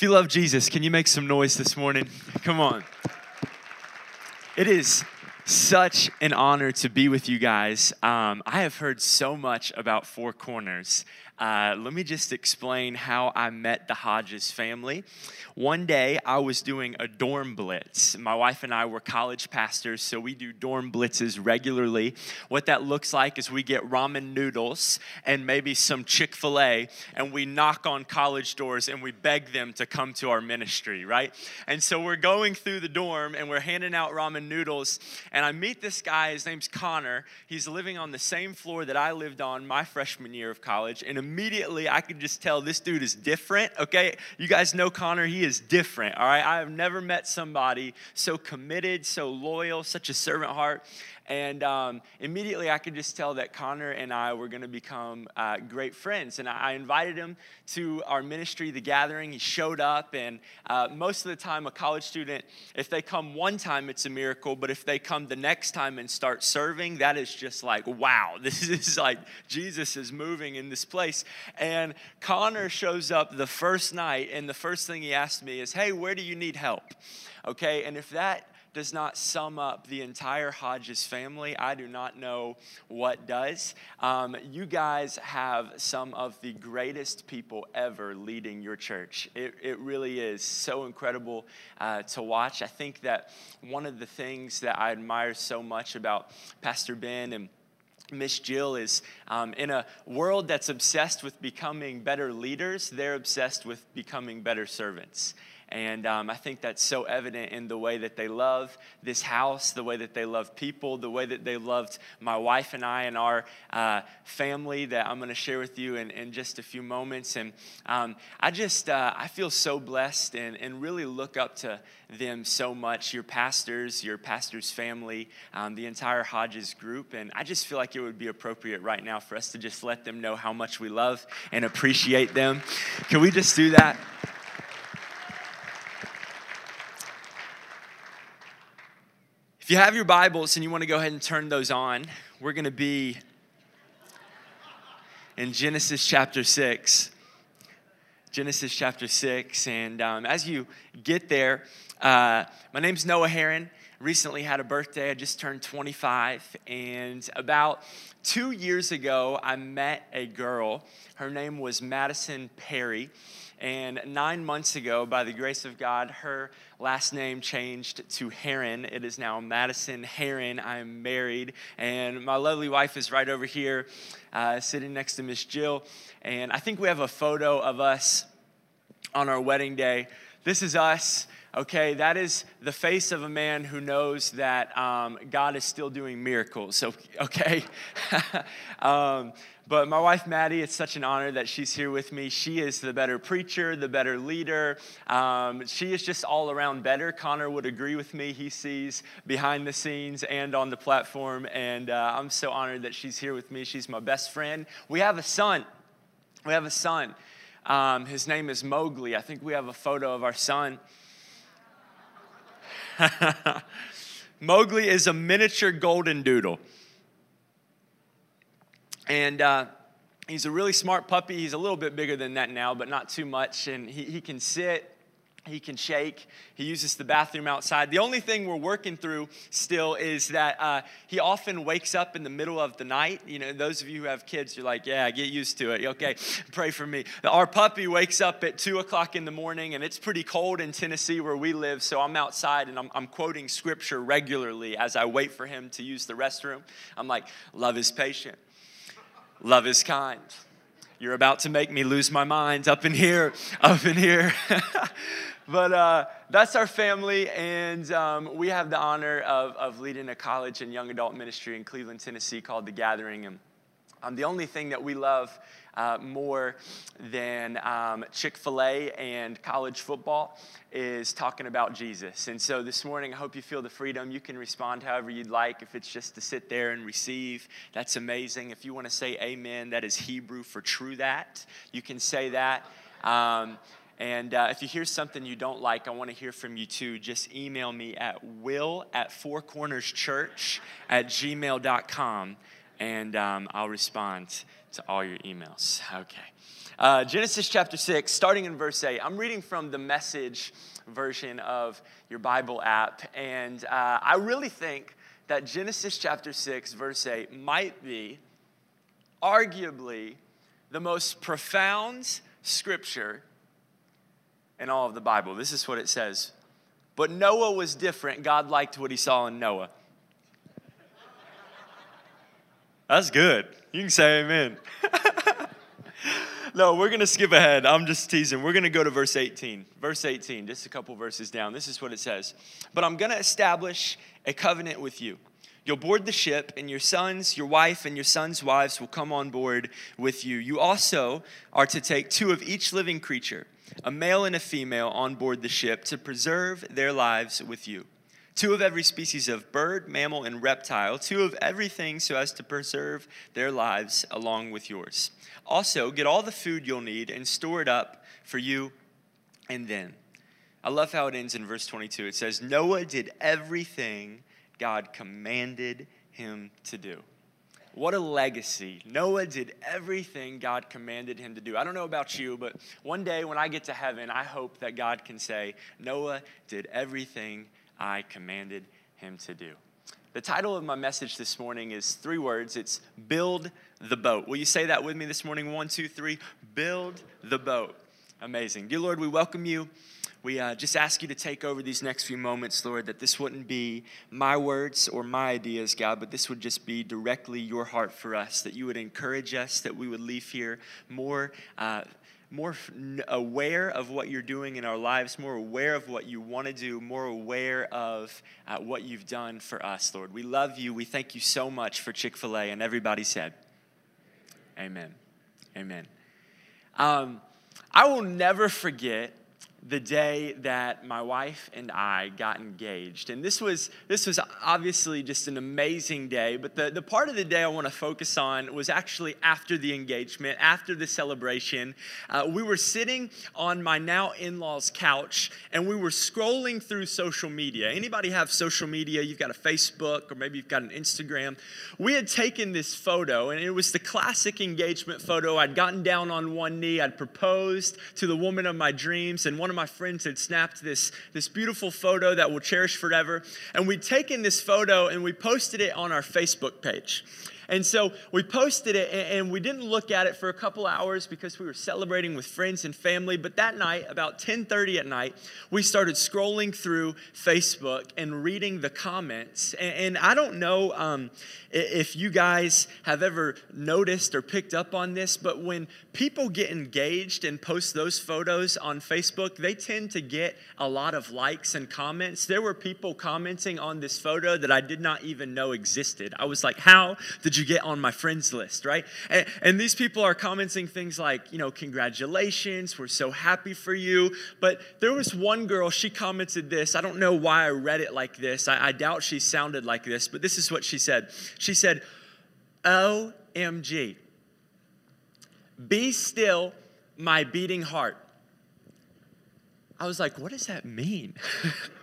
If you love Jesus, can you make some noise this morning? Come on. It is such an honor to be with you guys. Um, I have heard so much about Four Corners. Uh, let me just explain how I met the Hodges family. One day, I was doing a dorm blitz. My wife and I were college pastors, so we do dorm blitzes regularly. What that looks like is we get ramen noodles and maybe some Chick fil A, and we knock on college doors and we beg them to come to our ministry, right? And so we're going through the dorm and we're handing out ramen noodles, and I meet this guy. His name's Connor. He's living on the same floor that I lived on my freshman year of college, and immediately I could just tell this dude is different, okay? You guys know Connor, he is different, all right? I have never met somebody so committed, so loyal, such a servant heart. And um, immediately I could just tell that Connor and I were going to become uh, great friends. And I, invited him to our ministry, The Gathering. He showed up. And uh, most of the time, a college student, if they come one time, it's a miracle. But if they come the next time and start serving, that is just like, wow, this is like Jesus is moving in this place. And Connor shows up the first night. And the first thing he asked me is, hey, where do you need help? Okay. And if that does not sum up the entire Hodges family, I do not know what does. Um, you guys have some of the greatest people ever leading your church. It, it really is so incredible uh, to watch. I think that one of the things that I admire so much about Pastor Ben and Miss Jill is um, in a world that's obsessed with becoming better leaders, they're obsessed with becoming better servants. And um, I think that's so evident in the way that they love this house, the way that they love people, the way that they loved my wife and I and our uh, family that I'm going to share with you in, in just a few moments. And um, I just, uh, I feel so blessed and, and really look up to them so much, your pastors, your pastor's family, um, the entire Hodges group. And I just feel like it would be appropriate right now for us to just let them know how much we love and appreciate them. Can we just do that? If you have your Bibles and you want to go ahead and turn those on, we're going to be in Genesis chapter 6. Genesis chapter 6. And um, as you get there, uh, my name's Noah Heron. Recently had a birthday. I just turned 25. And about two years ago, I met a girl. Her name was Madison Perry. And nine months ago, by the grace of God, her last name changed to Heron. It is now Madison Heron. I am married, and my lovely wife is right over here, uh, sitting next to Miss Jill. And I think we have a photo of us on our wedding day. This is us. Okay, that is the face of a man who knows that um, God is still doing miracles. So, okay. um, but my wife, Maddie, it's such an honor that she's here with me. She is the better preacher, the better leader. Um, she is just all around better. Connor would agree with me. He sees behind the scenes and on the platform. And uh, I'm so honored that she's here with me. She's my best friend. We have a son. We have a son. Um, his name is Mowgli. I think we have a photo of our son. Mowgli is a miniature golden doodle. And uh, he's a really smart puppy. He's a little bit bigger than that now, but not too much. And he, he can sit, he can shake, he uses the bathroom outside. The only thing we're working through still is that uh, he often wakes up in the middle of the night. You know, those of you who have kids, you're like, yeah, get used to it. Okay, pray for me. Our puppy wakes up at 2 o'clock in the morning, and it's pretty cold in Tennessee where we live. So I'm outside and I'm, I'm quoting scripture regularly as I wait for him to use the restroom. I'm like, love is patient. Love is kind. You're about to make me lose my mind up in here, up in here. but uh, that's our family, and um, we have the honor of, of leading a college and young adult ministry in Cleveland, Tennessee called The Gathering. And um, the only thing that we love uh, more than um, Chick fil A and college football is talking about Jesus. And so this morning, I hope you feel the freedom. You can respond however you'd like. If it's just to sit there and receive, that's amazing. If you want to say amen, that is Hebrew for true that. You can say that. Um, and uh, if you hear something you don't like, I want to hear from you too. Just email me at will at fourcornerschurch at gmail.com and um, I'll respond to all your emails. Okay. Uh, Genesis chapter 6, starting in verse 8. I'm reading from the message version of your Bible app, and uh, I really think that Genesis chapter 6, verse 8 might be arguably the most profound scripture in all of the Bible. This is what it says. But Noah was different. God liked what he saw in Noah. That's good. You can say amen. no, we're going to skip ahead. I'm just teasing. We're going to go to verse 18. Verse 18, just a couple verses down. This is what it says. But I'm going to establish a covenant with you. You'll board the ship, and your sons, your wife, and your sons' wives will come on board with you. You also are to take two of each living creature, a male and a female, on board the ship to preserve their lives with you two of every species of bird, mammal, and reptile, two of everything so as to preserve their lives along with yours. Also, get all the food you'll need and store it up for you and them. I love how it ends in verse 22. It says, Noah did everything God commanded him to do. What a legacy. Noah did everything God commanded him to do. I don't know about you, but one day when I get to heaven, I hope that God can say, Noah did everything I commanded him to do. The title of my message this morning is three words it's Build the Boat. Will you say that with me this morning? One, two, three. Build the boat. Amazing. Dear Lord, we welcome you. We uh, just ask you to take over these next few moments, Lord, that this wouldn't be my words or my ideas, God, but this would just be directly your heart for us, that you would encourage us, that we would leave here more. Uh, more aware of what you're doing in our lives, more aware of what you want to do, more aware of uh, what you've done for us, Lord. We love you. We thank you so much for Chick fil A. And everybody said, Amen. Amen. Um, I will never forget the day that my wife and I got engaged. And this was, this was obviously just an amazing day, but the, the part of the day I want to focus on was actually after the engagement, after the celebration. Uh, we were sitting on my now in-laws couch and we were scrolling through social media. Anybody have social media? You've got a Facebook or maybe you've got an Instagram. We had taken this photo and it was the classic engagement photo. I'd gotten down on one knee, I'd proposed to the woman of my dreams and one one of my friends had snapped this, this beautiful photo that we'll cherish forever. And we'd taken this photo and we posted it on our Facebook page. And so we posted it and we didn't look at it for a couple hours because we were celebrating with friends and family. But that night, about 10:30 at night, we started scrolling through Facebook and reading the comments. And, I don't know um, if you guys have ever noticed or picked up on this, but when people get engaged and post those photos on Facebook, they tend to get a lot of likes and comments. There were people commenting on this photo that I did not even know existed. I was like, how did you get on my friends list, right? And, and these people are commenting things like, you know, congratulations, we're so happy for you. But there was one girl, she commented this. I don't know why I read it like this. I, I doubt she sounded like this, but this is what she said. She said, OMG, be still, my beating heart. I was like, what does that mean?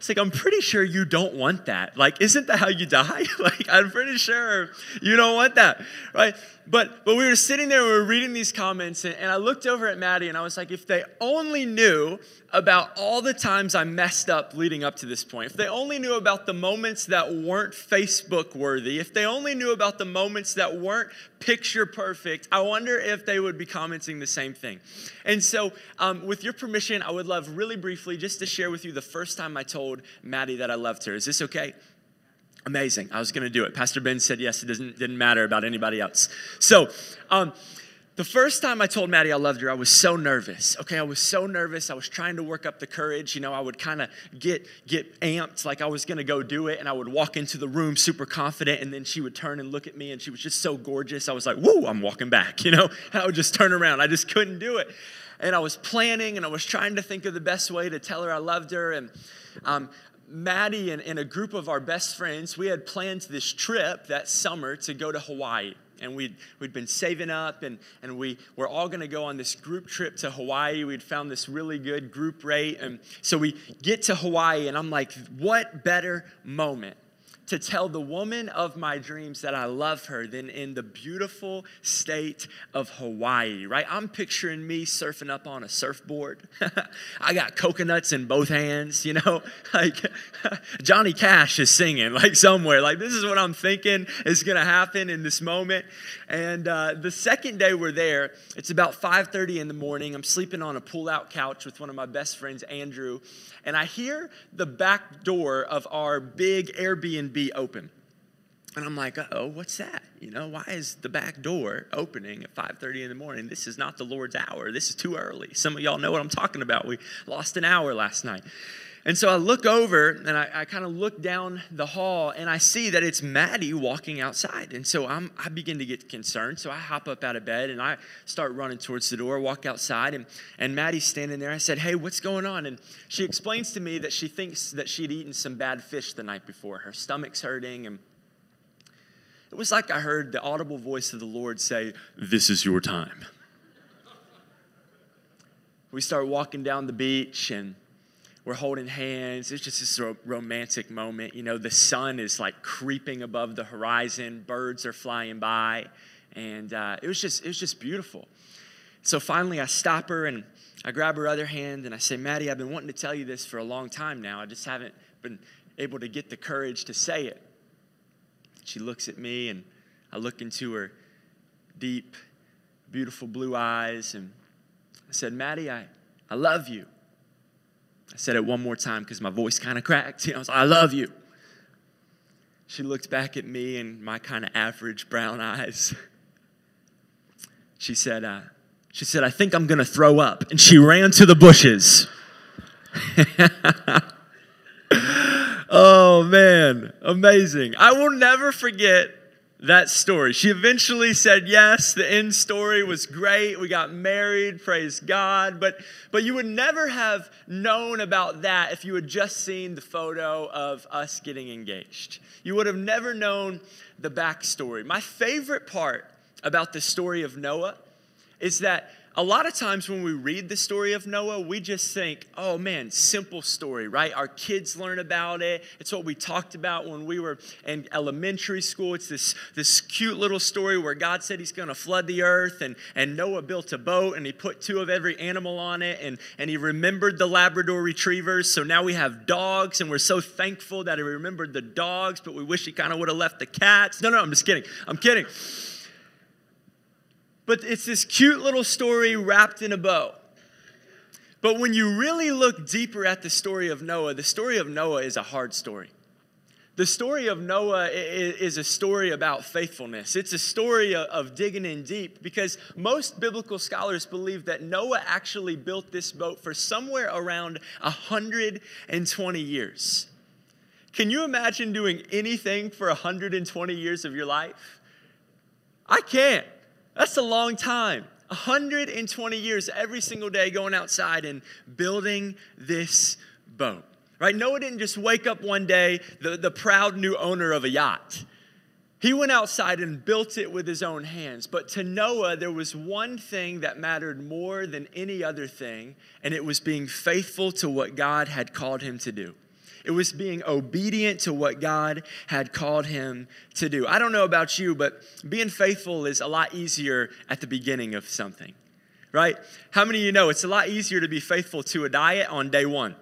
It's like, I'm pretty sure you don't want that. Like, isn't that how you die? like, I'm pretty sure you don't want that, right? But but we were sitting there, we were reading these comments, and, and I looked over at Maddie and I was like, if they only knew about all the times I messed up leading up to this point, if they only knew about the moments that weren't Facebook worthy, if they only knew about the moments that weren't picture perfect, I wonder if they would be commenting the same thing. And so, um, with your permission, I would love really briefly just to share with you the first time I told Maddie that I loved her. Is this okay? Amazing. I was going to do it. Pastor Ben said yes, it doesn't, didn't matter about anybody else. So, um, the first time I told Maddie I loved her, I was so nervous. Okay, I was so nervous. I was trying to work up the courage. You know, I would kind of get get amped like I was gonna go do it, and I would walk into the room super confident, and then she would turn and look at me, and she was just so gorgeous. I was like, "Whoa, I'm walking back," you know. And I would just turn around. I just couldn't do it, and I was planning, and I was trying to think of the best way to tell her I loved her, and um, Maddie and, and a group of our best friends, we had planned this trip that summer to go to Hawaii. And we'd, we'd been saving up, and, and we were all going to go on this group trip to Hawaii. We'd found this really good group rate. And so we get to Hawaii, and I'm like, what better moment to tell the woman of my dreams that I love her than in the beautiful state of Hawaii, right? I'm picturing me surfing up on a surfboard. I got coconuts in both hands, you know? Like Johnny Cash is singing, like somewhere. Like, this is what I'm thinking is gonna happen in this moment. And uh, the second day we're there, it's about 5:30 in the morning. I'm sleeping on a pull-out couch with one of my best friends, Andrew, and I hear the back door of our big Airbnb open. And I'm like, oh, what's that? You know, why is the back door opening at 5:30 in the morning? This is not the Lord's hour. This is too early. Some of y'all know what I'm talking about. We lost an hour last night. And so I look over and I, I kind of look down the hall and I see that it's Maddie walking outside. And so I'm, I begin to get concerned. So I hop up out of bed and I start running towards the door, walk outside, and, and Maddie's standing there. I said, Hey, what's going on? And she explains to me that she thinks that she'd eaten some bad fish the night before. Her stomach's hurting. And it was like I heard the audible voice of the Lord say, This is your time. We start walking down the beach and we're holding hands. It's just this romantic moment. You know, the sun is like creeping above the horizon, birds are flying by, and uh, it was just it was just beautiful. So finally, I stop her and I grab her other hand and I say, Maddie, I've been wanting to tell you this for a long time now. I just haven't been able to get the courage to say it. She looks at me and I look into her deep, beautiful blue eyes and I said, Maddie, I, I love you. I said it one more time because my voice kind of cracked. You know, I was like, I love you. She looked back at me and my kind of average brown eyes. She said, uh, she said, I think I'm going to throw up. And she ran to the bushes. oh, man. Amazing. I will never forget that story. She eventually said yes. The end story was great. We got married, praise God. But, but you would never have known about that if you had just seen the photo of us getting engaged. You would have never known the backstory. My favorite part about the story of Noah is that a lot of times when we read the story of Noah, we just think, oh man, simple story, right? Our kids learn about it. It's what we talked about when we were in elementary school. It's this, this cute little story where God said he's going to flood the earth, and, and Noah built a boat and he put two of every animal on it, and, and he remembered the Labrador retrievers. So now we have dogs, and we're so thankful that he remembered the dogs, but we wish he kind of would have left the cats. No, no, I'm just kidding. I'm kidding. But it's this cute little story wrapped in a bow. But when you really look deeper at the story of Noah, the story of Noah is a hard story. The story of Noah is a story about faithfulness. It's a story of digging in deep because most biblical scholars believe that Noah actually built this boat for somewhere around 120 years. Can you imagine doing anything for 120 years of your life? I can't. That's a long time. 120 years every single day going outside and building this boat. Right? Noah didn't just wake up one day, the, the proud new owner of a yacht. He went outside and built it with his own hands. But to Noah, there was one thing that mattered more than any other thing, and it was being faithful to what God had called him to do. It was being obedient to what God had called him to do. I don't know about you, but being faithful is a lot easier at the beginning of something, right? How many of you know it's a lot easier to be faithful to a diet on day one?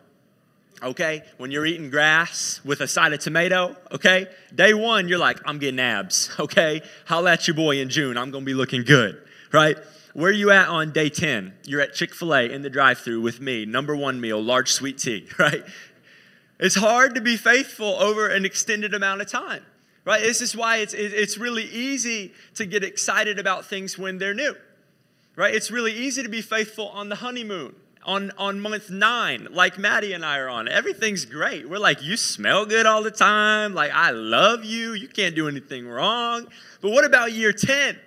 Okay, when you're eating grass with a side of tomato, okay? Day one, you're like, I'm getting abs, okay? Holla at your boy in June, I'm gonna be looking good, right? Where are you at on day 10? You're at Chick fil A in the drive through with me, number one meal, large sweet tea, right? It's hard to be faithful over an extended amount of time, right? This is why it's, it's really easy to get excited about things when they're new, right? It's really easy to be faithful on the honeymoon, on, on month nine, like Maddie and I are on. Everything's great. We're like, you smell good all the time. Like, I love you. You can't do anything wrong. But what about year 10?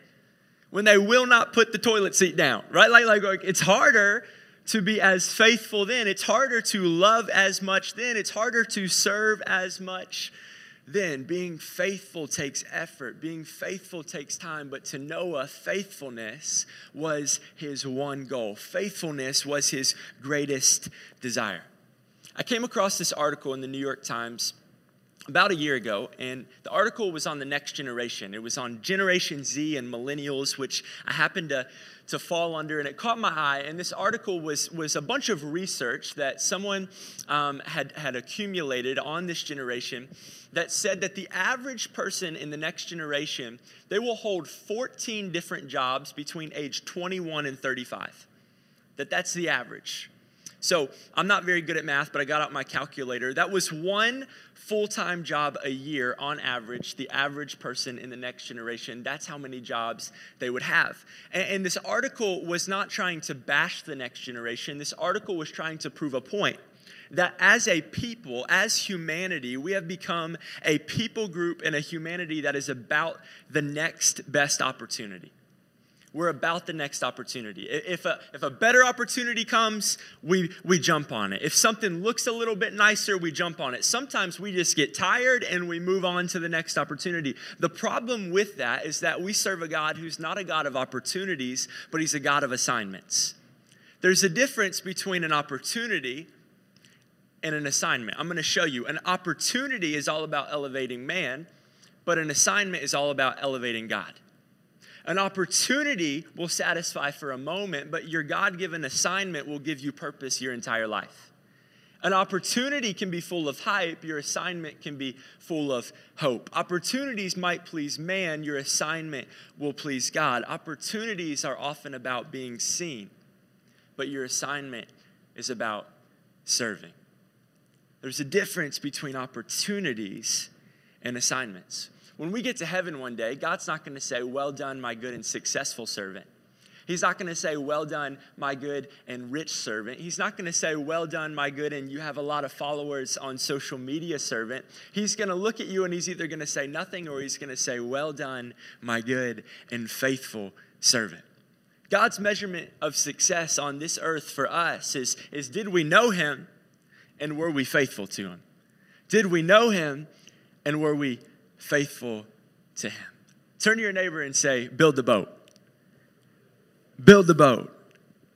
When they will not put the toilet seat down, right? Like, like, like it's harder to be as faithful then. It's harder to love as much then. It's harder to serve as much then. Being faithful takes effort, being faithful takes time. But to Noah, faithfulness was his one goal, faithfulness was his greatest desire. I came across this article in the New York Times about a year ago, and the article was on the next generation. It was on Generation Z and millennials, which I happened to, to fall under, and it caught my eye. And this article was, was a bunch of research that someone um, had, had accumulated on this generation that said that the average person in the next generation, they will hold 14 different jobs between age 21 and 35. That that's the average. So I'm not very good at math, but I got out my calculator. That was one full time job a year on average, the average person in the next generation. That's how many jobs they would have. And, and, this article was not trying to bash the next generation, this article was trying to prove a point. That as a people, as humanity, we have become a people group and a humanity that is about the next best opportunity we're about the next opportunity. If a, if a better opportunity comes, we, we jump on it. If something looks a little bit nicer, we jump on it. Sometimes we just get tired and we move on to the next opportunity. The problem with that is that we serve a God who's not a God of opportunities, but he's a God of assignments. There's a difference between an opportunity and an assignment. I'm going to show you. An opportunity is all about elevating man, but an assignment is all about elevating God. An opportunity will satisfy for a moment, but your God given assignment will give you purpose your entire life. An opportunity can be full of hype, your assignment can be full of hope. Opportunities might please man, your assignment will please God. Opportunities are often about being seen, but your assignment is about serving. There's a difference between opportunities and assignments. When we get to heaven one day, God's not going to say, Well done, my good and successful servant. He's not going to say, Well done, my good and rich servant. He's not going to say, Well done, my good and you have a lot of followers on social media servant. He's going to look at you and he's either going to say nothing or he's going to say, Well done, my good and faithful servant. God's measurement of success on this earth for us is, is did we know him and were we faithful to him? Did we know him and were we faithful to Him. Turn to your neighbor and say, Build the boat. Build the boat.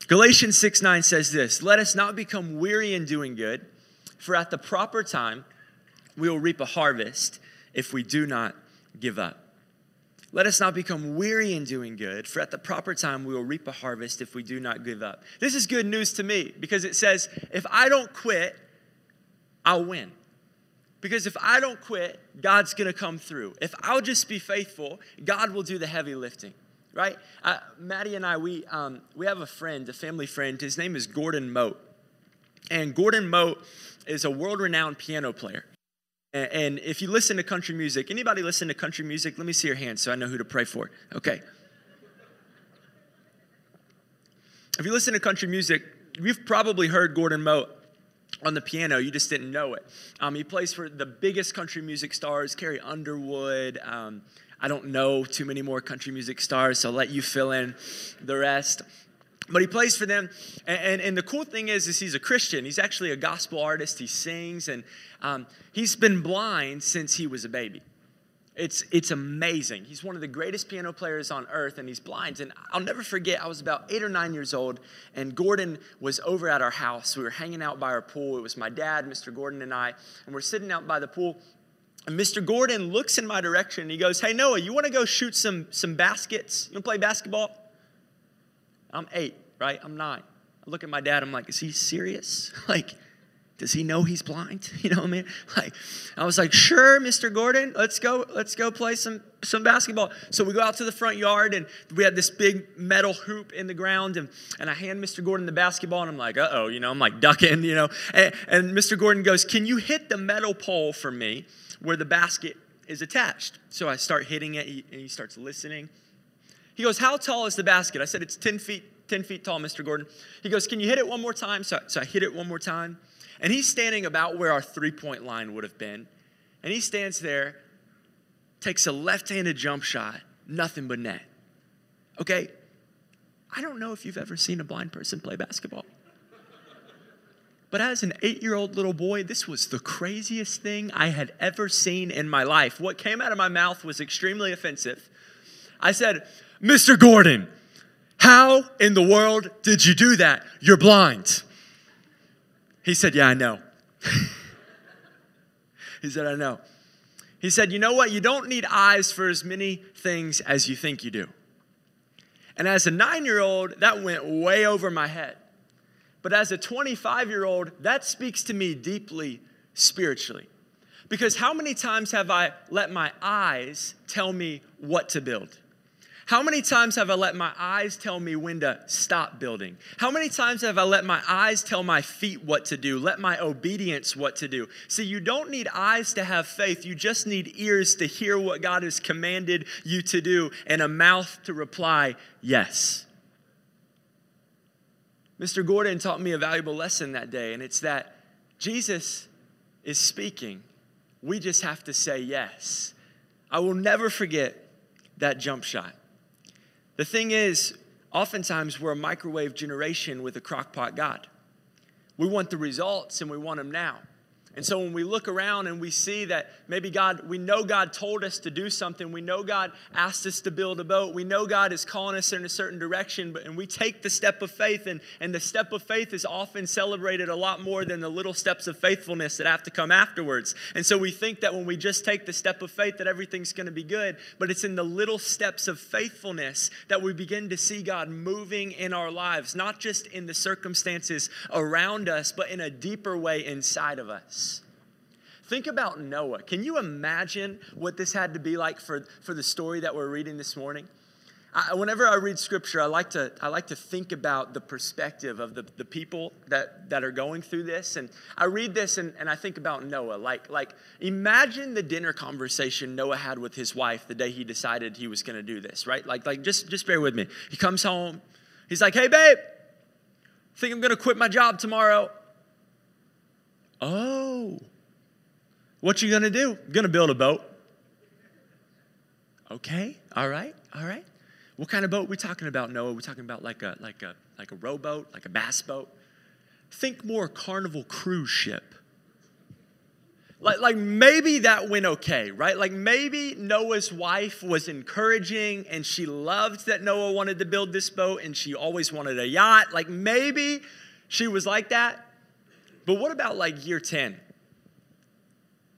Galatians 6 9 says this Let us not become weary in doing good, for at the proper time we will reap a harvest if we do not give up. Let us not become weary in doing good, for at the proper time we will reap a harvest if we do not give up. This is good news to me because it says, if I don't quit, I'll win. Because if I don't quit, God's going to come through. If I'll just be faithful, God will do the heavy lifting, right? Uh, Maddie and I, we, um, we have a friend, a family friend. His name is Gordon Mote. And Gordon Mote is a world renowned piano player. And, and if you listen to country music, anybody listen to country music? Let me see your hand so I know who to pray for. Okay. If you listen to country music, you've probably heard Gordon Mote on the piano. You just didn't know it. Um, he plays for the biggest country music stars, Carrie Underwood. Um, I don't know too many more country music stars, so I'll let you fill in the rest. But he plays for them, and, and, and the cool thing is, is he's a Christian. He's actually a gospel artist. He sings, and um, he's been blind since he was a baby. It's, it's amazing. He's one of the greatest piano players on earth, and he's blind. And I'll never forget, I was about eight or nine years old, and Gordon was over at our house. We were hanging out by our pool. It was my dad, Mr. Gordon, and I, and we're sitting out by the pool. And Mr. Gordon looks in my direction, and he goes, Hey, Noah, you want to go shoot some, some baskets? You want to play basketball? I'm eight, right? I'm nine. I look at my dad, I'm like, Is he serious? like, does he know he's blind? You know what I mean? Like, I was like, sure, Mr. Gordon, let's go, let's go play some some basketball. So we go out to the front yard and we had this big metal hoop in the ground and, and I hand Mr. Gordon the basketball and I'm like, uh-oh, you know, I'm like ducking, you know. And, and Mr. Gordon goes, Can you hit the metal pole for me where the basket is attached? So I start hitting it and he starts listening. He goes, How tall is the basket? I said, It's 10 feet, 10 feet tall, Mr. Gordon. He goes, Can you hit it one more time? So, so I hit it one more time. And he's standing about where our three point line would have been. And he stands there, takes a left handed jump shot, nothing but net. Okay? I don't know if you've ever seen a blind person play basketball. But as an eight year old little boy, this was the craziest thing I had ever seen in my life. What came out of my mouth was extremely offensive. I said, Mr. Gordon, how in the world did you do that? You're blind. He said, Yeah, I know. he said, I know. He said, You know what? You don't need eyes for as many things as you think you do. And as a nine year old, that went way over my head. But as a 25 year old, that speaks to me deeply spiritually. Because how many times have I let my eyes tell me what to build? How many times have I let my eyes tell me when to stop building? How many times have I let my eyes tell my feet what to do, let my obedience what to do? See, you don't need eyes to have faith, you just need ears to hear what God has commanded you to do and a mouth to reply, yes. Mr. Gordon taught me a valuable lesson that day, and it's that Jesus is speaking. We just have to say yes. I will never forget that jump shot. The thing is, oftentimes we're a microwave generation with a crockpot God. We want the results and we want them now. And so when we look around and we see that maybe God, we know God told us to do something, we know God asked us to build a boat, we know God is calling us in a certain direction, but and we take the step of faith, and, and the step of faith is often celebrated a lot more than the little steps of faithfulness that have to come afterwards. And so we think that when we just take the step of faith that everything's gonna be good, but it's in the little steps of faithfulness that we begin to see God moving in our lives, not just in the circumstances around us, but in a deeper way inside of us. Think about Noah. Can you imagine what this had to be like for, for the story that we're reading this morning? I, whenever I read scripture, I like to, I like to think about the perspective of the, the people that, that are going through this. And I read this and, and I think about Noah. Like, like, imagine the dinner conversation Noah had with his wife the day he decided he was going to do this, right? Like, like just, just bear with me. He comes home. He's like, hey, babe, I think I'm going to quit my job tomorrow. Oh, what you gonna do? Gonna build a boat. Okay, all right, all right. What kind of boat we talking about, Noah? We're talking about like a like a like a rowboat, like a bass boat. Think more carnival cruise ship. Like, like maybe that went okay, right? Like maybe Noah's wife was encouraging and she loved that Noah wanted to build this boat and she always wanted a yacht. Like maybe she was like that. But what about like year 10?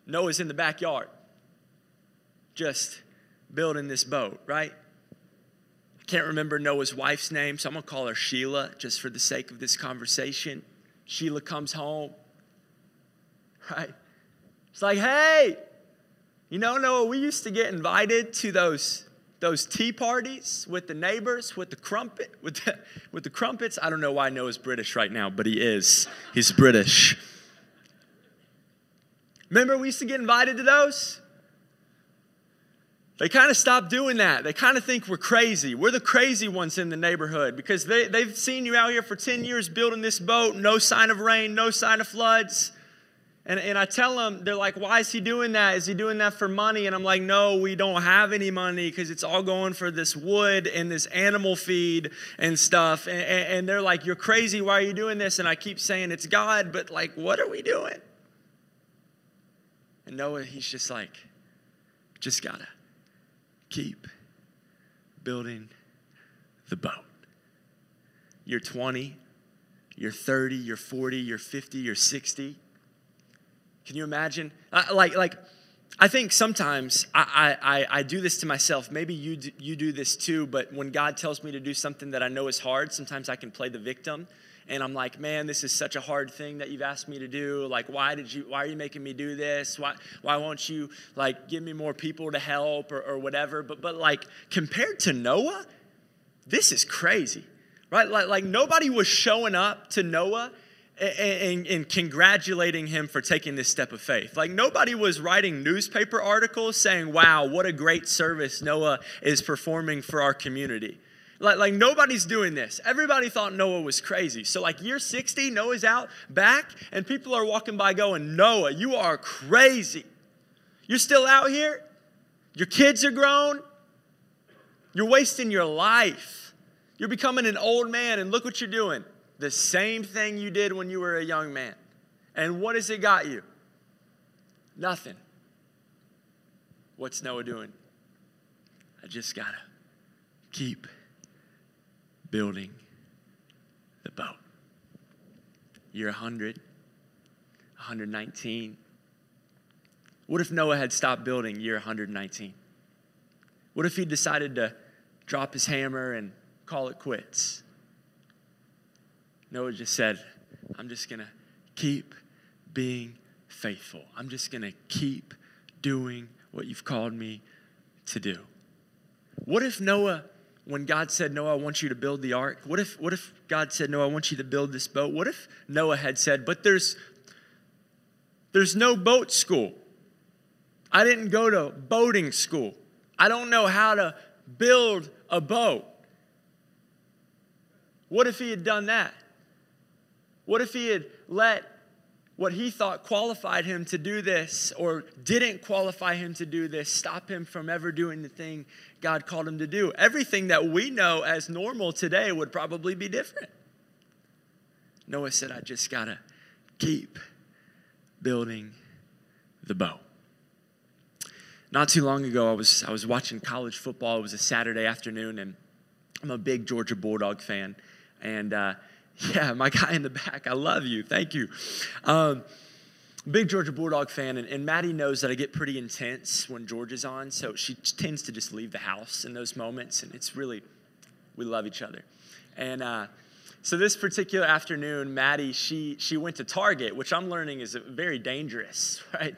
Noah's in the backyard, just building this boat, right? I can't remember Noah's wife's name, so I'm gonna call her Sheila just for the sake of this conversation. Sheila comes home, right? It's like, hey, you know, Noah, we used to get invited to those those tea parties with the neighbors, with the crumpet, with the, with the crumpets. I don't know why Noah's British right now, but he is. He's British. Remember, we used to get invited to those? They kind of stopped doing that. They kind of think we're crazy. We're the crazy ones in the neighborhood because they, they've seen you out here for 10 years building this boat, no sign of rain, no sign of floods. And, and I tell them, they're like, why is he doing that? Is he doing that for money? And I'm like, no, we don't have any money because it's all going for this wood and this animal feed and stuff. And, and they're like, you're crazy. Why are you doing this? And I keep saying, it's God, but like, what are we doing? And Noah, he's just like, just gotta keep building the boat. You're 20, you're 30, you're 40, you're 50, you're 60. Can you imagine? Like, like, I think sometimes I, I, I do this to myself. Maybe you do, you do this too, but when God tells me to do something that I know is hard, sometimes I can play the victim and I'm like, man, this is such a hard thing that you've asked me to do. Like, why did you, why are you making me do this? Why, why won't you like give me more people to help or, or whatever? But, but like compared to Noah, this is crazy, right? Like, like nobody was showing up to Noah and, and, and, congratulating him for taking this step of faith. Like nobody was writing newspaper articles saying, wow, what a great service Noah is performing for our community. Like, like nobody's doing this. Everybody thought Noah was crazy. So, like year 60, Noah's out back, and people are walking by going, Noah, you are crazy. You're still out here? Your kids are grown? You're wasting your life. You're becoming an old man, and look what you're doing. The same thing you did when you were a young man. And what has it got you? Nothing. What's Noah doing? I just gotta keep building the boat. You're 100, 119, What if Noah had stopped building year 119? What if he decided to drop his hammer and call it quits? Noah just said, I'm just going to keep being faithful. I'm just going to keep doing what you've called me to do. What if Noah, when God said, Noah, I want you to build the ark, what if, what if God said, Noah, I want you to build this boat? What if Noah had said, but there's, there's no boat school? I didn't go to boating school. I don't know how to build a boat. What if he had done that? What if he had let what he thought qualified him to do this or didn't qualify him to do this stop him from ever doing the thing God called him to do? Everything that we know as normal today would probably be different. Noah said, I just got to keep building the boat. Not too long ago, I was, I was watching college football. It was a Saturday afternoon, and I'm a big Georgia Bulldog fan. And uh, yeah, my guy in the back, I love you. Thank you. Um, big Georgia Bulldog fan, and, and Maddie knows that I get pretty intense when Georgia's on, so she tends to just leave the house in those moments, and it's really, we love each other. And uh, so this particular afternoon, Maddie, she, she went to Target, which I'm learning is very dangerous, right?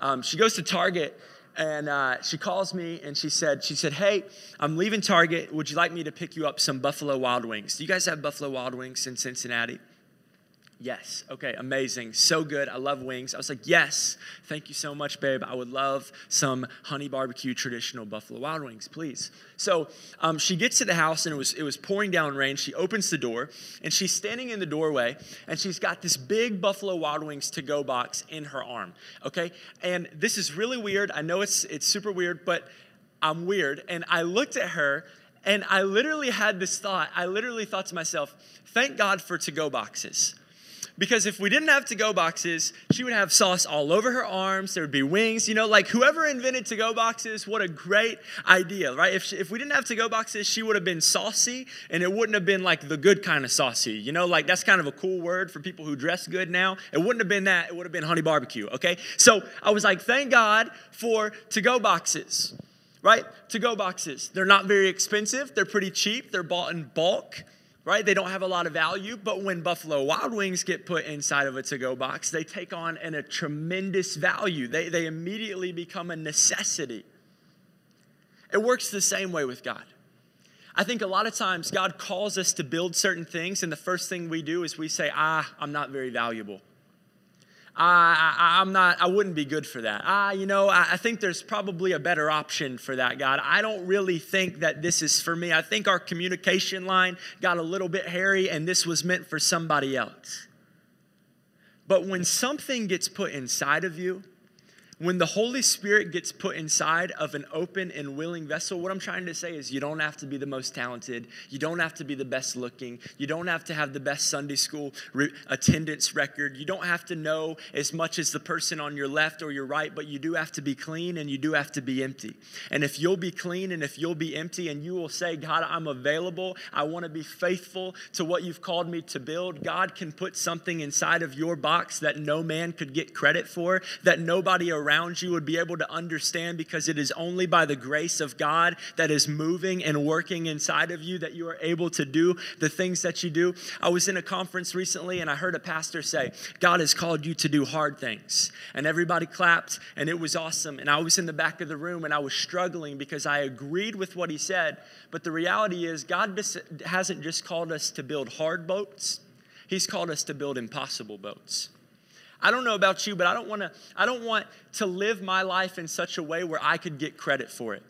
Um, she goes to Target, and uh, she calls me and she said, she said, hey, I'm leaving Target. Would you like me to pick you up some Buffalo Wild Wings? Do you guys have Buffalo Wild Wings in Cincinnati? Yes. Okay, amazing. So good. I love wings. I was like, yes. Thank you so much, babe. I would love some honey barbecue traditional Buffalo Wild Wings, please. So um, she gets to the house and it was, it was pouring down rain. She opens the door and she's standing in the doorway and she's got this big Buffalo Wild Wings to go box in her arm. Okay. And this is really weird. I know it's, it's super weird, but I'm weird. And I looked at her and I literally had this thought. I literally thought to myself, thank God for to go boxes because if we didn't have to go boxes, she would have sauce all over her arms. There would be wings. You know, like whoever invented to go boxes, what a great idea, right? If, she, if we didn't have to go boxes, she would have been saucy and it wouldn't have been like the good kind of saucy. You know, like that's kind of a cool word for people who dress good now. It wouldn't have been that. It would have been honey barbecue, okay? So I was like, thank God for to go boxes right? To go boxes. They're not very expensive, they're pretty cheap, they're bought in bulk right? They don't have a lot of value, but when Buffalo Wild Wings get put inside of a to go box, they take on an, a tremendous value. They, they immediately become a necessity. It works the same way with God. I think a lot of times God calls us to build certain things, and the first thing we do is we say, Ah, I'm not very valuable. I, am not, I wouldn't be good for that. Ah, you know, I, I think there's probably a better option for that, God. I don't really think that this is for me. I think our communication line got a little bit hairy and this was meant for somebody else. But when something gets put inside of you, when the Holy Spirit gets put inside of an open and willing vessel, what I'm trying to say is you don't have to be the most talented. You don't have to be the best looking. You don't have to have the best Sunday school re- attendance record. You don't have to know as much as the person on your left or your right, but you do have to be clean and you do have to be empty. And if you'll be clean and if you'll be empty and you will say, God, I'm available, I want to be faithful to what you've called me to build, God can put something inside of your box that no man could get credit for, that nobody around around you would be able to understand because it is only by the grace of God that is moving and working inside of you that you are able to do the things that you do. I was in a conference recently and I heard a pastor say, God has called you to do hard things. And everybody clapped and it was awesome. And I was in the back of the room and I was struggling because I agreed with what he said. But the reality is, God hasn't just called us to build hard boats, He's called us to build impossible boats. I don't know about you, but I don't want to I don't want to live my life in such a way where I could get credit for it.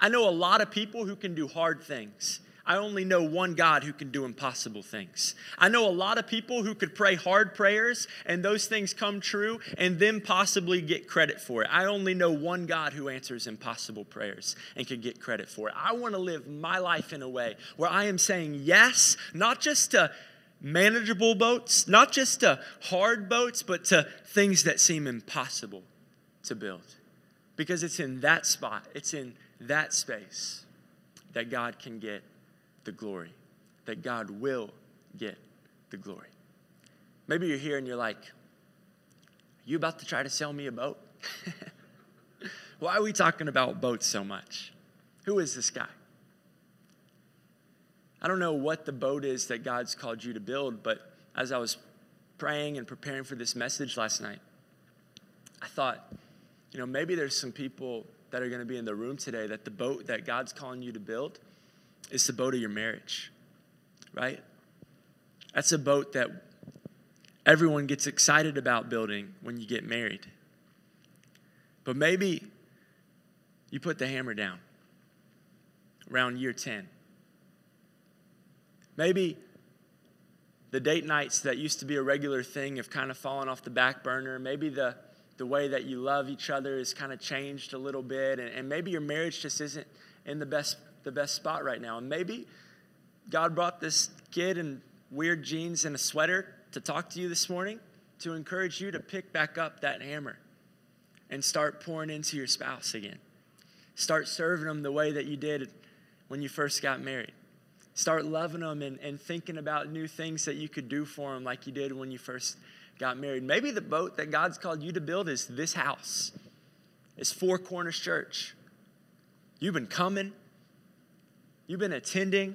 I know a lot of people who can do hard things. I only know one God who can do impossible things. I know a lot of people who could pray hard prayers and those things come true and then possibly get credit for it. I only know one God who answers impossible prayers and can get credit for it. I want to live my life in a way where I am saying yes, not just to manageable boats, not just to hard boats, but to things that seem impossible to build. Because it's in that spot, it's in that space that God can get the glory, that God will get the glory. Maybe you're here and you're like, you about to try to sell me a boat? why are we talking about boats so much? Who is this guy? I don't know what the boat is that God's called you to build, but as I was praying and preparing for this message last night, I thought, you know, maybe there's some people that are going to be in the room today that the boat that God's calling you to build is the boat of your marriage, right? That's a boat that everyone gets excited about building when you get married. But maybe you put the hammer down around year 10. Maybe the date nights that used to be a regular thing have kind of fallen off the back burner. Maybe the, the way that you love each other has kind of changed a little bit. And, and maybe your marriage just isn't in the best, the best spot right now. And maybe God brought this kid in weird jeans and a sweater to talk to you this morning to encourage you to pick back up that hammer and start pouring into your spouse again. Start serving them the way that you did when you first got married. Start loving them and, and thinking about new things that you could do for them like you did when you first got married. Maybe the boat that God's called you to build is this house, it's Four Corners Church. You've been coming, you've been attending,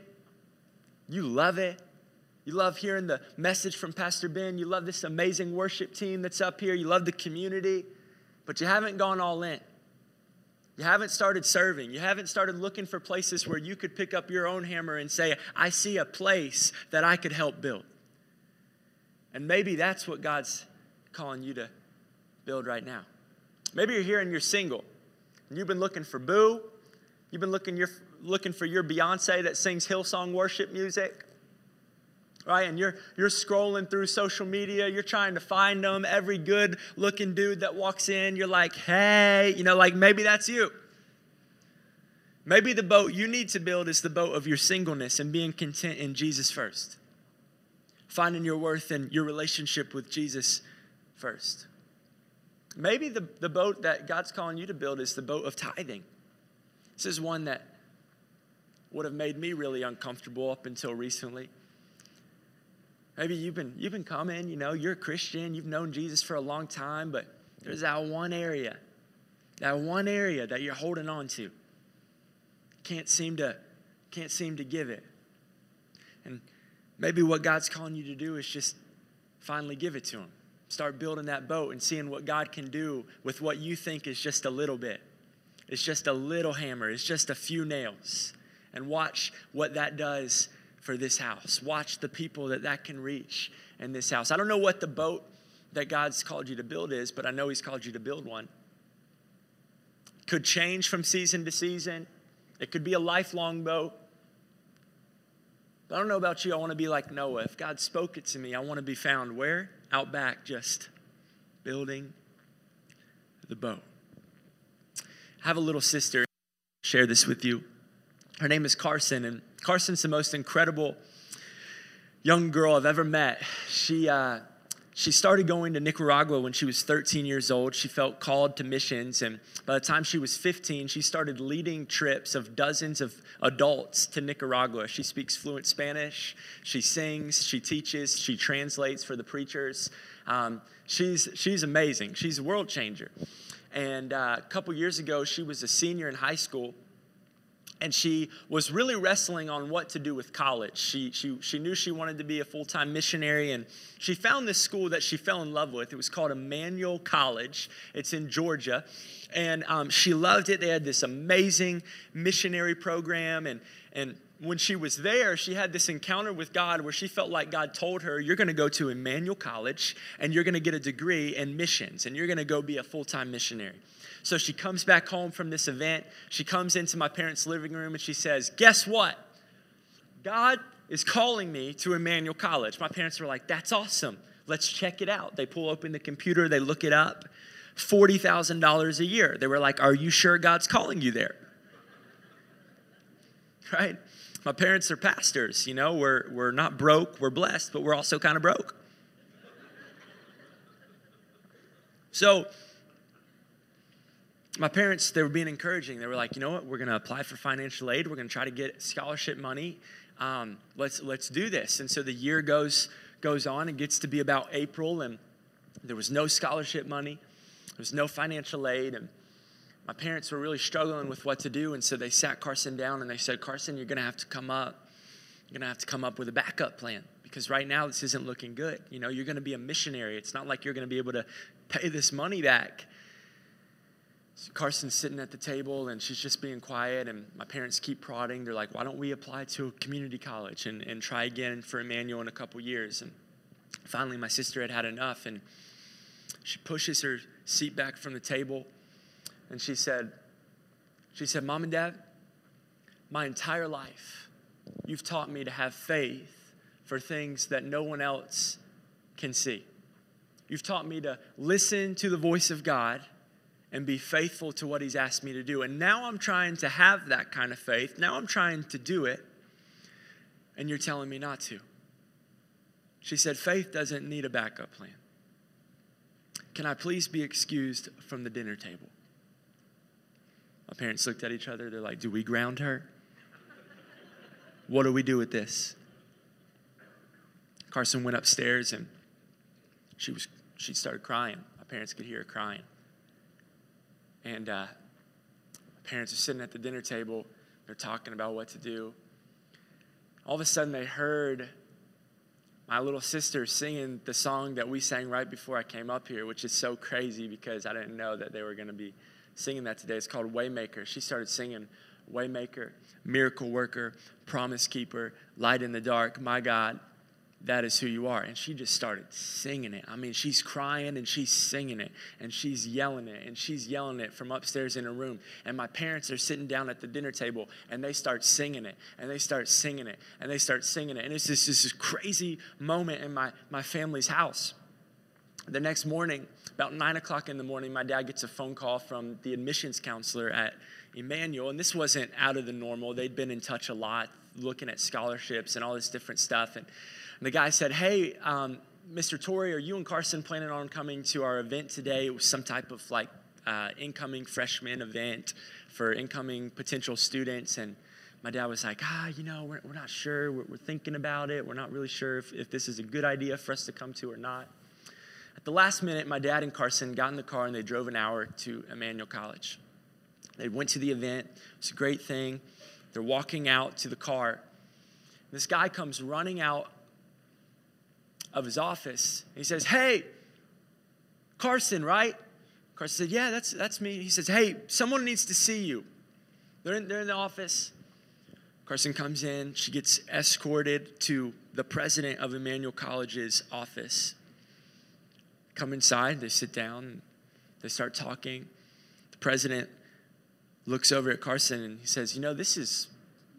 you love it. You love hearing the message from Pastor Ben. You love this amazing worship team that's up here. You love the community, but you haven't gone all in. You haven't started serving. You haven't started looking for places where you could pick up your own hammer and say, I see a place that I could help build. And maybe that's what God's calling you to build right now. Maybe you're here and you're single. And you've been looking for Boo. You've been looking, you're looking for your Beyonce that sings Hillsong worship music right? And you're, you're scrolling through social media, you're trying to find them. Every good looking dude that walks in, you're like, hey, you know, like maybe that's you. Maybe the boat you need to build is the boat of your singleness and being content in Jesus first. Finding your worth in your relationship with Jesus first. Maybe the, the boat that God's calling you to build is the boat of tithing. This is one that would have made me really uncomfortable up until recently. Maybe you've been, you've been coming, you know, you're a Christian, you've known Jesus for a long time, but there's that one area, that one area that you're holding on to. Can't seem to, can't seem to give it. And maybe what God's calling you to do is just finally give it to Him. Start building that boat and seeing what God can do with what you think is just a little bit. It's just a little hammer, it's just a few nails. And watch what that does for this house. Watch the people that that can reach in this house. I don't know what the boat that God's called you to build is, but I know He's called you to build one. Could change from season to season. It could be a lifelong boat. But I don't know about you. I want to be like Noah. If God spoke it to me, I want to be found where? Out back, just building the boat. I have a little sister. Share this with you. Her name is Carson, and Carson's the most incredible young girl I've ever met. She, uh, she started going to Nicaragua when she was 13 years old. She felt called to missions, and by the time she was 15, she started leading trips of dozens of adults to Nicaragua. She speaks fluent Spanish, she sings, she teaches, she translates for the preachers. Um, she's, she's amazing. She's a world changer. And uh, a couple years ago, she was a senior in high school and she was really wrestling on what to do with college. She, she, she knew she wanted to be a full time missionary, and she found this school that she fell in love with. It was called Emmanuel College, it's in Georgia. And um, she loved it. They had this amazing missionary program. And, and when she was there, she had this encounter with God where she felt like God told her, You're going to go to Emmanuel College and you're going to get a degree in missions and you're going to go be a full time missionary. So she comes back home from this event. She comes into my parents' living room and she says, Guess what? God is calling me to Emmanuel College. My parents were like, That's awesome. Let's check it out. They pull open the computer, they look it up. $40,000 a year. They were like, Are you sure God's calling you there? Right? My parents are pastors, you know, we're, we're not broke, we're blessed, but we're also kind of broke. So my parents, they were being encouraging. They were like, you know what, we're going to apply for financial aid. We're going to try to get scholarship money. Um, let's, let's do this. And so the year goes, goes on. It gets to be about April, and there was no scholarship money. There was no financial aid. And my parents were really struggling with what to do. And so they sat Carson down and they said, Carson, you're going to have to come up. You're going to have to come up with a backup plan because right now this isn't looking good. You know, you're going to be a missionary. It's not like you're going to be able to pay this money back. So Carson's sitting at the table and she's just being quiet, and my parents keep prodding. They're like, why don't we apply to a community college and, and try again for Emmanuel in a couple years? And finally, my sister had had enough, and she pushes her seat back from the table and she said, she said, Mom and Dad, my entire life, you've taught me to have faith for things that no one else can see. You've taught me to listen to the voice of God and be faithful to what He's asked me to do. And now I'm trying to have that kind of faith. Now I'm trying to do it, and you're telling me not to. She said, Faith doesn't need a backup plan. Can I please be excused from the dinner table? My parents looked at each other. They're like, Do we ground her? What do we do with this? Carson went upstairs and she was she started crying. My parents could hear her crying. And uh, parents are sitting at the dinner table. They're talking about what to do. All of a sudden, they heard my little sister singing the song that we sang right before I came up here, which is so crazy because I didn't know that they were going to be singing that today. It's called Waymaker. She started singing Waymaker, Miracle Worker, Promise Keeper, Light in the Dark, My God, that is who you are. And she just started singing it. I mean, she's crying and she's singing it and she's yelling it and she's yelling it from upstairs in her room. And my parents are sitting down at the dinner table and they start singing it and they start singing it and they start singing it. And it's just this crazy moment in my, my family's house. The next morning, about nine o'clock in the morning, my dad gets a phone call from the admissions counselor at Emmanuel. And this wasn't out of the normal. They'd been in touch a lot, looking at scholarships and all this different stuff. And and the guy said, Hey, um, Mr. Torrey, are you and Carson planning on coming to our event today? It was some type of like uh, incoming freshman event for incoming potential students. And my dad was like, ah, you know, we're, we're not sure. We're, we're, thinking about it. We're not really sure if, if this is a good idea for us to come to or not. At the last minute, my dad and Carson got in the car and they drove an hour to Emmanuel College. They went to the event. It's a great thing. They're walking out to the car. This guy comes running out of his office. He says, Hey, Carson, right? Carson said, Yeah, that's, that's me. He says, Hey, someone needs to see you. They're in, they're in the office. Carson comes in. She gets escorted to the president of Emmanuel College's office. Come inside, they sit down, they start talking. The president looks over at Carson and he says, You know, this is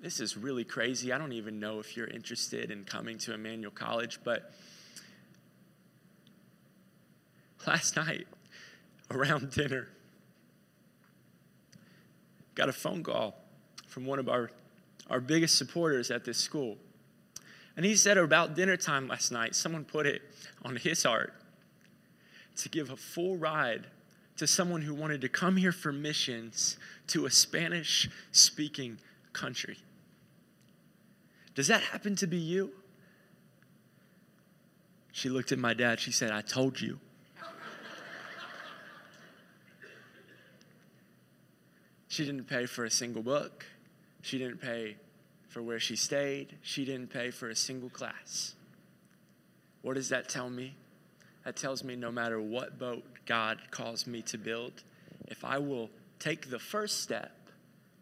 this is really crazy. I don't even know if you're interested in coming to Emmanuel College, but last night around dinner, got a phone call from one of our, our biggest supporters at this school. And he said about dinner time last night, someone put it on his heart to give a full ride to someone who wanted to come here for missions to a Spanish speaking country. Does that happen to be you? She looked at my dad. She said, I told you. She didn't pay for a single book. She didn't pay for where she stayed. She didn't pay for a single class. What does that tell me? That tells me no matter what boat God calls me to build, if I will take the first step,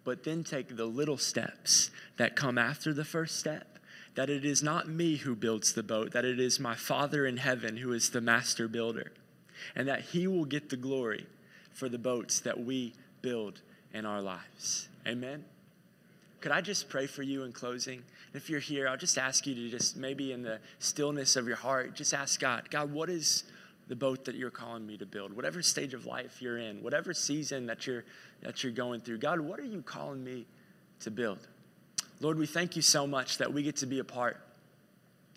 but then take the little steps that come after the first step, that it is not me who builds the boat, that it is my Father in heaven who is the master builder, and that He will get the glory for the boats that we build in our lives. Amen. Could I just pray for you in closing? If you're here, I'll just ask you to just maybe in the stillness of your heart, just ask God, God, what is the boat that you're calling me to build? Whatever stage of life you're in, whatever season that you're that you're going through, God, what are you calling me to build? Lord, we thank you so much that we get to be a part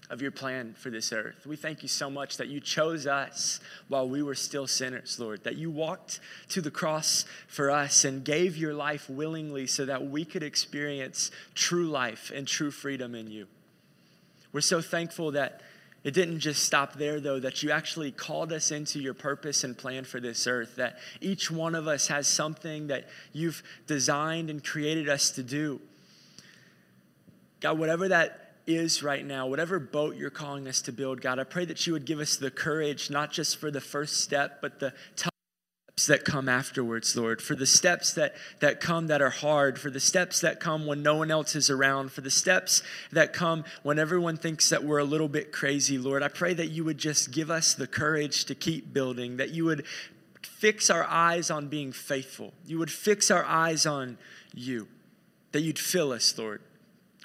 of your plan for this earth. We thank you so much that you chose us while we were still sinners, Lord, that you walked to the cross for us and gave your life willingly so that we could experience true life and true freedom in you. We're so thankful that it didn't just stop there, though, that you actually called us into your purpose and plan for this earth, that each one of us has something that you've designed and created us to do. God, whatever that is right now, whatever boat you're calling us to build, God, I pray that you would give us the courage, not just for the first step, but the tough steps that come afterwards, Lord, for the steps that, that come that are hard, for the steps that come when no one else is around, for the steps that come when everyone thinks that we're a little bit crazy, Lord. I pray that you would just give us the courage to keep building, that you would fix our eyes on being faithful, you would fix our eyes on you, that you'd fill us, Lord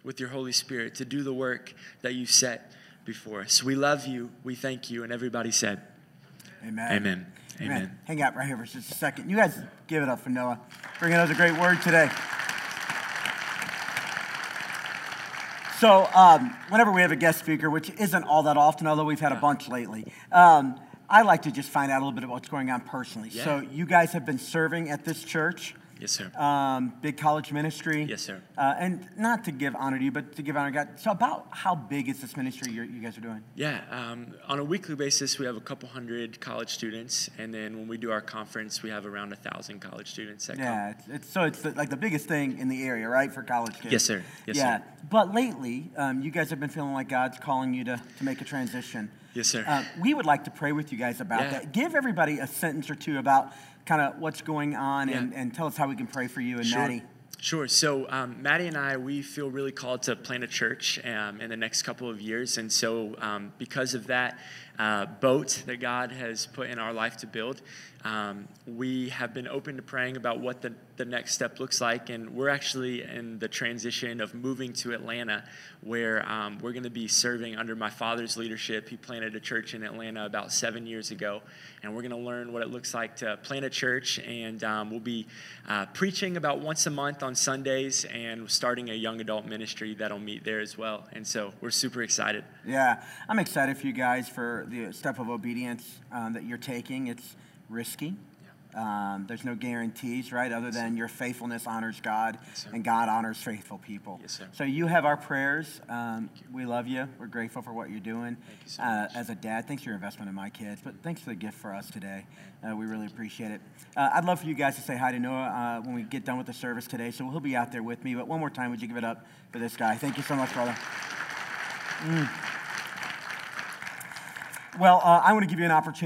with your Holy Spirit to do the work that you set before us. We love you. We thank you. And everybody said, Amen. Amen. Amen. Amen. Hang out right here for just a second. You guys give it up for Noah. Bringing us a great word today. So, um, whenever we have a guest speaker, which isn't all that often, although we've had a bunch lately, um, I like to just find out a little bit about what's going on personally. Yeah. So, you guys have been serving at this church. Yes, sir. um, big college ministry. Yes, sir. Uh, and not to give honor to you, but to give honor to God. So, about how big is this ministry you're, you guys are doing? Yeah, um, on a weekly basis, we have a couple hundred college students, and then when we do our conference, we have around a thousand college students that come. Yeah, it's, it's, so it's the, like the biggest thing in the area, right, for college kids. Yes, sir. Yes, sir. yeah, sir. but lately, um, you guys have been feeling like God's calling you to, to make a transition. Yes, sir. Uh, we would like to pray with you guys about Yeah. that. Give everybody a sentence or two about kind of what's going on and, and tell us how we can pray for you and Sure. Maddie. Sure. So, um, Maddie and I, we feel really called to plant a church um, in the next couple of years. And so, um, because of that uh, boat that God has put in our life to build, um, we have been open to praying about what the, the next step looks like. And we're actually in the transition of moving to Atlanta, where um, we're going to be serving under my father's leadership. He planted a church in Atlanta about seven years ago. And we're going to learn what it looks like to plant a church. And um, we'll be uh, preaching about once a month on Sundays and starting a young adult ministry that'll meet there as well. And so we're super excited. Yeah, I'm excited for you guys for the step of obedience um, that you're taking. It's risky. Um, there's no guarantees, right? Other than your faithfulness honors God, sir. and God honors faithful people. Yes, sir. So you have our prayers. Um, we love you. We're grateful for what you're doing. you so uh, as a dad, thanks for your investment in my kids, but thanks for the gift for us today. Uh, we really appreciate it. Uh, I'd love for you guys to say hi to Noah uh, when we get done with the service today. So he'll be out there with me. But one more time, would you give it up for this guy? Thank you so much, brother. Mm. Well, uh, I want to give you an opportunity.